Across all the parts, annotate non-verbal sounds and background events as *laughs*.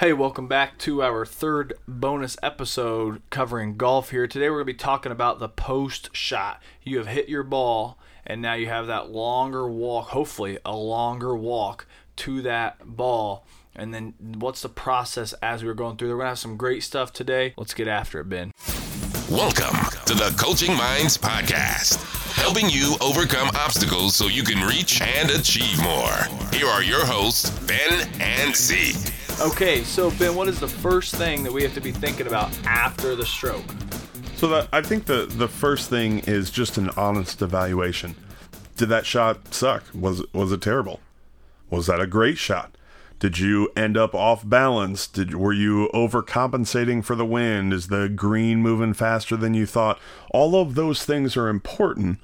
Hey, welcome back to our third bonus episode covering golf here. Today we're going to be talking about the post shot. You have hit your ball, and now you have that longer walk, hopefully, a longer walk to that ball. And then what's the process as we're going through? We're going to have some great stuff today. Let's get after it, Ben. Welcome to the Coaching Minds Podcast, helping you overcome obstacles so you can reach and achieve more. Here are your hosts, Ben and Z. Okay, so Ben, what is the first thing that we have to be thinking about after the stroke? So that I think the the first thing is just an honest evaluation. Did that shot suck? Was was it terrible? Was that a great shot? Did you end up off balance? Did were you overcompensating for the wind? Is the green moving faster than you thought? All of those things are important,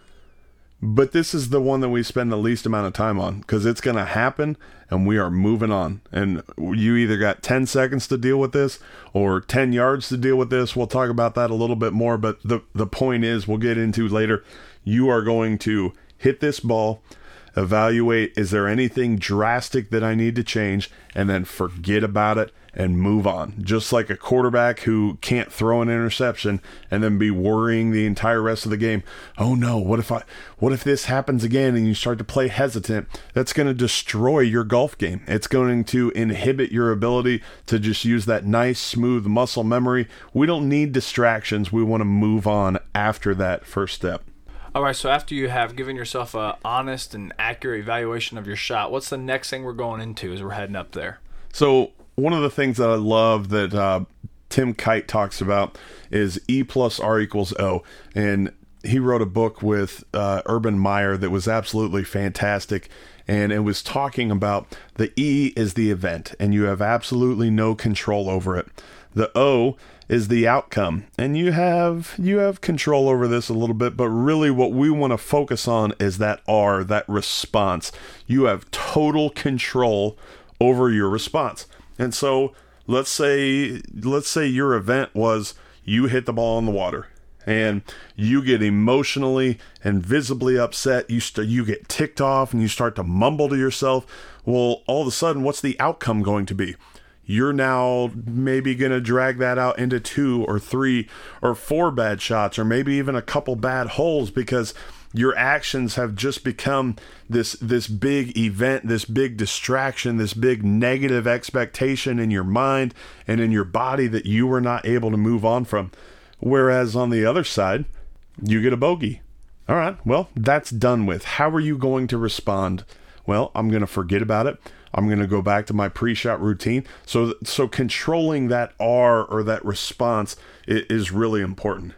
but this is the one that we spend the least amount of time on because it's going to happen and we are moving on. And you either got 10 seconds to deal with this or 10 yards to deal with this. We'll talk about that a little bit more, but the, the point is, we'll get into later. You are going to hit this ball evaluate is there anything drastic that I need to change, and then forget about it and move on. Just like a quarterback who can't throw an interception and then be worrying the entire rest of the game. Oh no, what if I what if this happens again and you start to play hesitant? That's going to destroy your golf game. It's going to inhibit your ability to just use that nice smooth muscle memory. We don't need distractions. We want to move on after that first step. All right, so after you have given yourself a honest and accurate evaluation of your shot, what's the next thing we're going into as we're heading up there? So one of the things that I love that uh, Tim Kight talks about is E plus R equals O, and he wrote a book with uh, Urban Meyer that was absolutely fantastic. And it was talking about the E is the event, and you have absolutely no control over it. The O is the outcome. And you have you have control over this a little bit but really what we want to focus on is that r that response. You have total control over your response. And so let's say let's say your event was you hit the ball in the water and you get emotionally and visibly upset. You st- you get ticked off and you start to mumble to yourself. Well all of a sudden what's the outcome going to be you're now maybe going to drag that out into two or three or four bad shots or maybe even a couple bad holes because your actions have just become this this big event this big distraction this big negative expectation in your mind and in your body that you were not able to move on from. Whereas on the other side you get a bogey. All right well that's done with. How are you going to respond well i'm going to forget about it I'm going to go back to my pre-shot routine. So so controlling that R or that response is really important.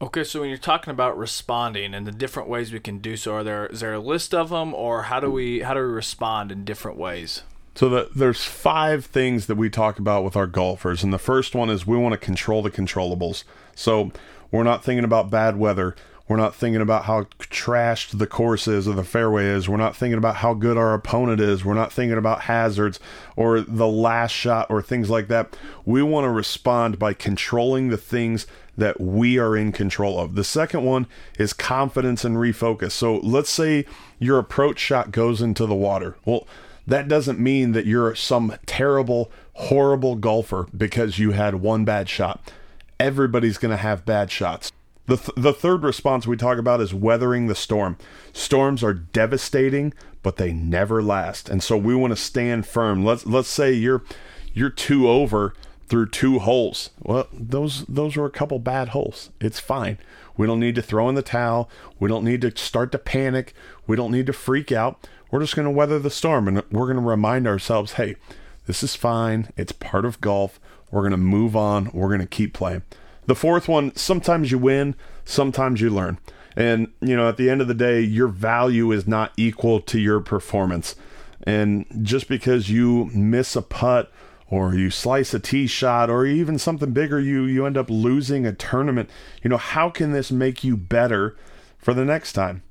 Okay, so when you're talking about responding and the different ways we can do so, are there is there a list of them, or how do we how do we respond in different ways? So the, there's five things that we talk about with our golfers, and the first one is we want to control the controllables. So we're not thinking about bad weather. We're not thinking about how trashed the course is or the fairway is. We're not thinking about how good our opponent is. We're not thinking about hazards or the last shot or things like that. We want to respond by controlling the things that we are in control of. The second one is confidence and refocus. So let's say your approach shot goes into the water. Well, that doesn't mean that you're some terrible, horrible golfer because you had one bad shot. Everybody's going to have bad shots. The, th- the third response we talk about is weathering the storm. Storms are devastating, but they never last. And so we want to stand firm. Let's let's say you're you're two over through two holes. Well, those those were a couple bad holes. It's fine. We don't need to throw in the towel. We don't need to start to panic. We don't need to freak out. We're just going to weather the storm and we're going to remind ourselves, "Hey, this is fine. It's part of golf. We're going to move on. We're going to keep playing." The fourth one, sometimes you win, sometimes you learn. And, you know, at the end of the day, your value is not equal to your performance. And just because you miss a putt or you slice a tee shot or even something bigger, you, you end up losing a tournament, you know, how can this make you better for the next time?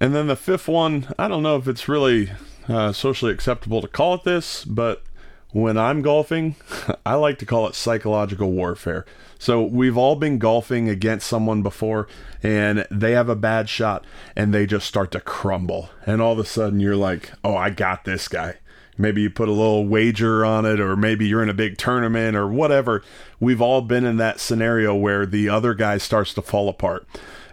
And then the fifth one, I don't know if it's really uh, socially acceptable to call it this, but when I'm golfing, *laughs* I like to call it psychological warfare. So we've all been golfing against someone before and they have a bad shot and they just start to crumble. And all of a sudden you're like, oh, I got this guy. maybe you put a little wager on it, or maybe you're in a big tournament or whatever. We've all been in that scenario where the other guy starts to fall apart.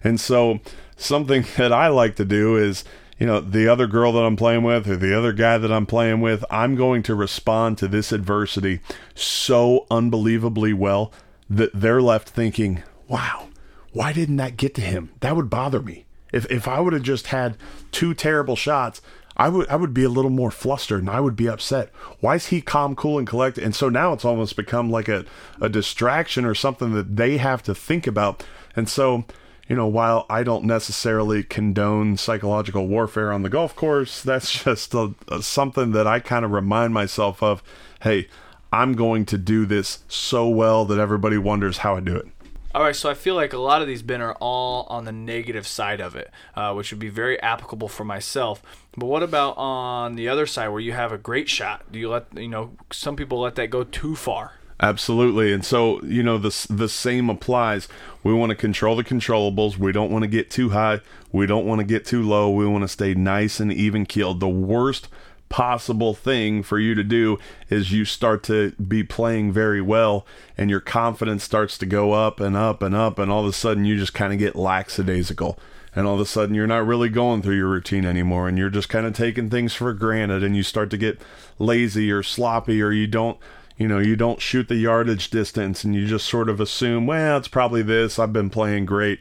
And so, something *laughs* that I like to do is, you know, the other girl that I'm playing with or the other guy that I'm playing with, I'm going to respond to this adversity so unbelievably well that they're left thinking, wow, why didn't that get to him? That would bother me. If, if I would have just had two terrible shots, I would I would be a little more flustered and I would be upset. Why is he calm, cool, and collected? And so now it's almost become like a, a distraction or something that they have to think about. And so, you know, while I don't necessarily condone psychological warfare on the golf course, that's *laughs* just a, a, something that I kind of remind myself of. Hey, I'm going to do this so well that everybody wonders how I do it. All right, so I feel like a lot of these Ben are all on the negative side of it, uh, which would be very applicable for myself. But what about on the other side where you have a great shot? Do you let you know some people let that go too far? Absolutely, and so you know the the same applies. We want to control the controllables. We don't want to get too high. We don't want to get too low. We want to stay nice and even keeled. The worst possible thing for you to do is you start to be playing very well and your confidence starts to go up and up and up and all of a sudden you just kind of get lackadaisical and all of a sudden you're not really going through your routine anymore and you're just kind of taking things for granted and you start to get lazy or sloppy or you don't you know you don't shoot the yardage distance and you just sort of assume well it's probably this I've been playing great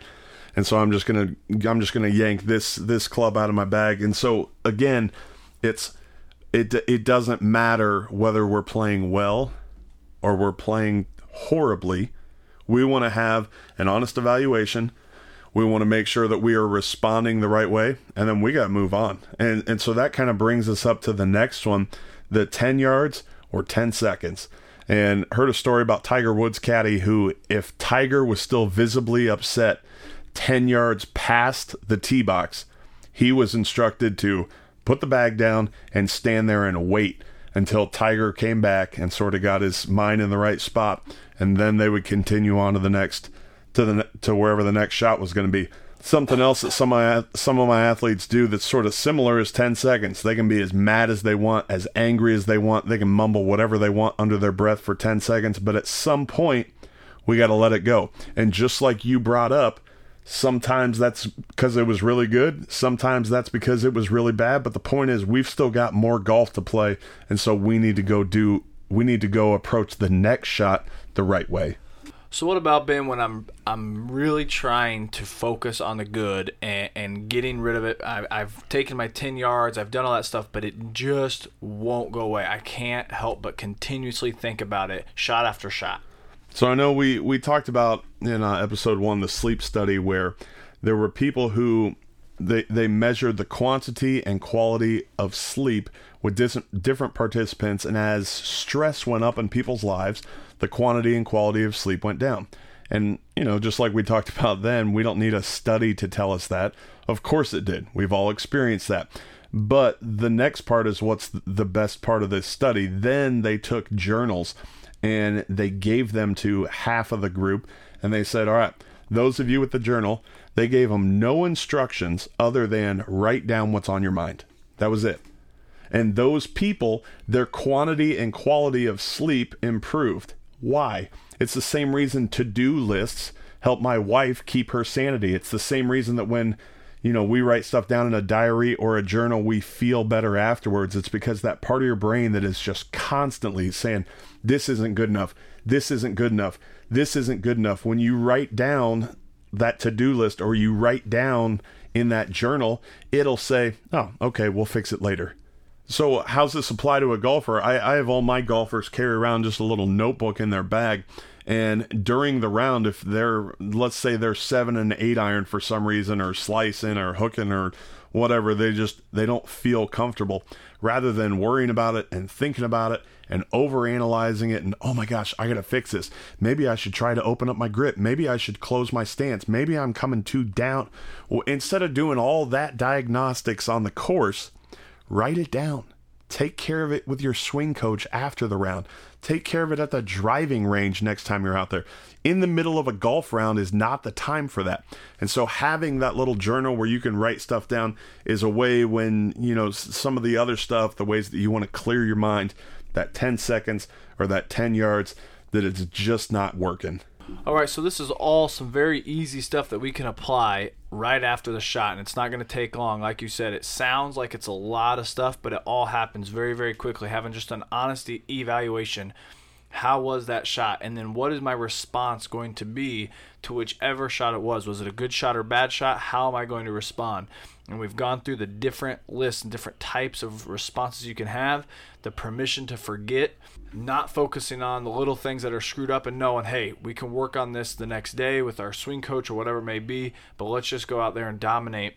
and so I'm just going to I'm just going to yank this this club out of my bag and so again it's it it doesn't matter whether we're playing well or we're playing horribly. We want to have an honest evaluation. We want to make sure that we are responding the right way, and then we got to move on. And and so that kind of brings us up to the next one, the 10 yards or 10 seconds. And heard a story about Tiger Woods caddy who if Tiger was still visibly upset 10 yards past the tee box, he was instructed to put the bag down, and stand there and wait until Tiger came back and sort of got his mind in the right spot, and then they would continue on to the next to the to wherever the next shot was going to be. Something else that some of my some of my athletes do that's sort of similar is 10 seconds. They can be as mad as they want, as angry as they want. They can mumble whatever they want under their breath for 10 seconds, but at some point we got to let it go. And just like you brought up, Sometimes that's because it was really good. Sometimes that's because it was really bad. But the point is, we've still got more golf to play. And so we need to go do, we need to go approach the next shot the right way. So what about Ben when I'm I'm really trying to focus on the good and, and getting rid of it? I, I've taken my ten yards, I've done all that stuff, but it just won't go away. I can't help but continuously think about it, shot after shot. So I know we we talked about in uh, episode one the sleep study where there were people who they they measured the quantity and quality of sleep with dis- different participants, and as stress went up in people's lives, the quantity and quality of sleep went down. And you know, just like we talked *laughs* about then, we don't need a study to tell us that. Of course, it did. We've all experienced that. But the next part is what's the best part of this study. Then they took journals and they gave them to half of the group and they said all right those of you with the journal they gave them no instructions other than write down what's on your mind. That was it. And those people their quantity and quality of sleep improved. Why? It's the same reason to-do lists help my wife keep her sanity. It's the same reason that when you know, we write stuff down in a diary or a journal, we feel better afterwards. It's because that part of your brain that is just constantly saying, this isn't good enough, this isn't good enough, this isn't good enough. When you write down that to do list or you write down in that journal, it'll say, oh, okay, we'll fix it later. So, how's this apply to a golfer? I, I have all my golfers carry around just a little notebook in their bag and during the round, if they're, let's say they're seven and eight iron for some reason, or slicing or hooking or whatever, they just, they don't feel comfortable. Rather than worrying about it and thinking about it and over analyzing it and, oh my gosh, I got to fix this. Maybe I should try to open up my grip. Maybe I should close my stance. Maybe I'm coming too down. Well, instead of doing all that diagnostics on the course, write it down Take care of it with your swing coach after the round. Take care of it at the driving range next time you're out there. In the middle of a golf round is not the time for that. And so having that little journal where you can write stuff down is a way when, you know, some of the other stuff, the ways that you want to clear your mind, that 10 seconds or that 10 yards, that it's just not working. All right, so this is all some very easy stuff that we can apply right after the shot, and it's not going to take long. Like you said, it sounds like it's a lot of stuff, but it all happens very, very quickly. Having just an honesty evaluation how was that shot? And then what is my response going to be to whichever shot it was? Was it a good shot or bad shot? How am i going to respond? And we've gone through the different lists and different types of responses you can have the permission to forget not focusing on the little things that are screwed up and knowing hey we can work on this the next day with our swing coach or whatever it may be but let's just go out there and dominate.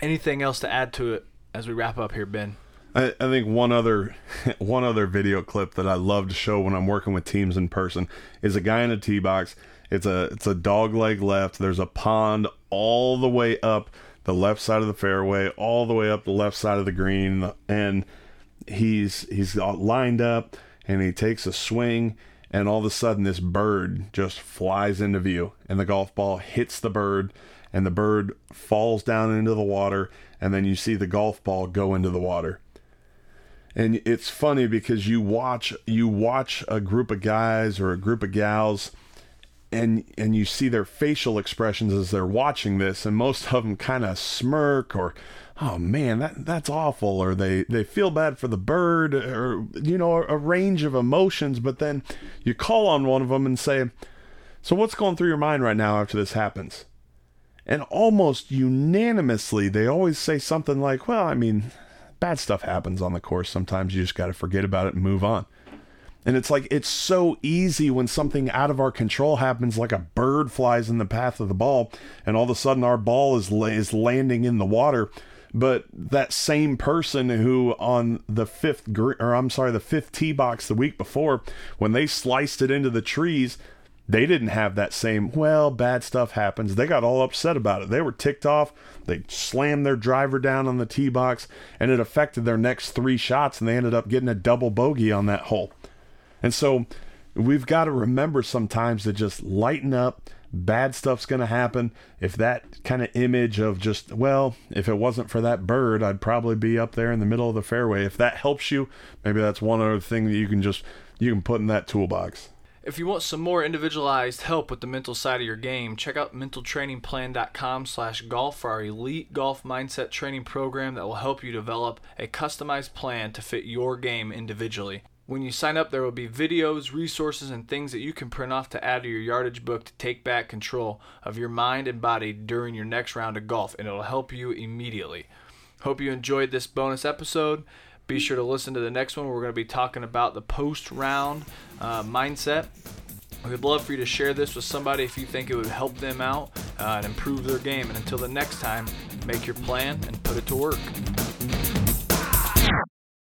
Anything else to add to it as we wrap up here ben I, I think one other *laughs* one other video clip that I love to show when I'm working with teams in person is a guy in a tee box. It's a it's a dog leg left. There's a pond all the way up the left side of the fairway, all the way up the left side of the green, and he's he's lined up and he takes a swing and all of a sudden this bird just flies into view and the golf ball hits the bird and the bird falls down into the water and then you see the golf ball go into the water and it's funny because you watch you watch a group of guys or a group of gals and and you see their facial expressions as they're watching this and most of them kind of smirk or oh man that that's awful or they they feel bad for the bird or you know a, a range of emotions but then you call on one of them and say so what's going through your mind right now after this happens? And almost unanimously they always say something like well i mean bad stuff happens on the course. Sometimes you just got to forget about it and move on. And it's like it's so easy when something out of our control happens, like a bird flies in the path of the ball, and all of a sudden our ball is is landing in the water. But that same person who on the fifth or I'm sorry, the fifth tee box the week before, when they sliced it into the trees, they didn't have that same, well, bad stuff happens. They got all upset about it. They were ticked off. They slammed their driver down on the tee box, and it affected their next three shots, and they ended up getting a double bogey on that hole. And so we've got to remember sometimes to just lighten up. Bad stuff's going to happen. If that kind of image of just, well, if it wasn't for that bird, I'd probably be up there in the middle of the fairway. If that helps you, maybe that's one other thing that you can just you can put in that toolbox. If you want some more individualized help with the mental side of your game, check out mentaltrainingplan.com slash golf for our elite golf mindset training program that will help you develop a customized plan to fit your game individually. When you sign up, there will be videos, resources, and things that you can print off to add to your yardage book to take back control of your mind and body during your next round of golf, and it'll help you immediately. Hope you enjoyed this bonus episode. Be sure to listen to the next one. We're going to be talking about the post round uh, mindset. We'd love for you to share this with somebody if you think it would help them out uh, and improve their game. And until the next time, make your plan and put it to work.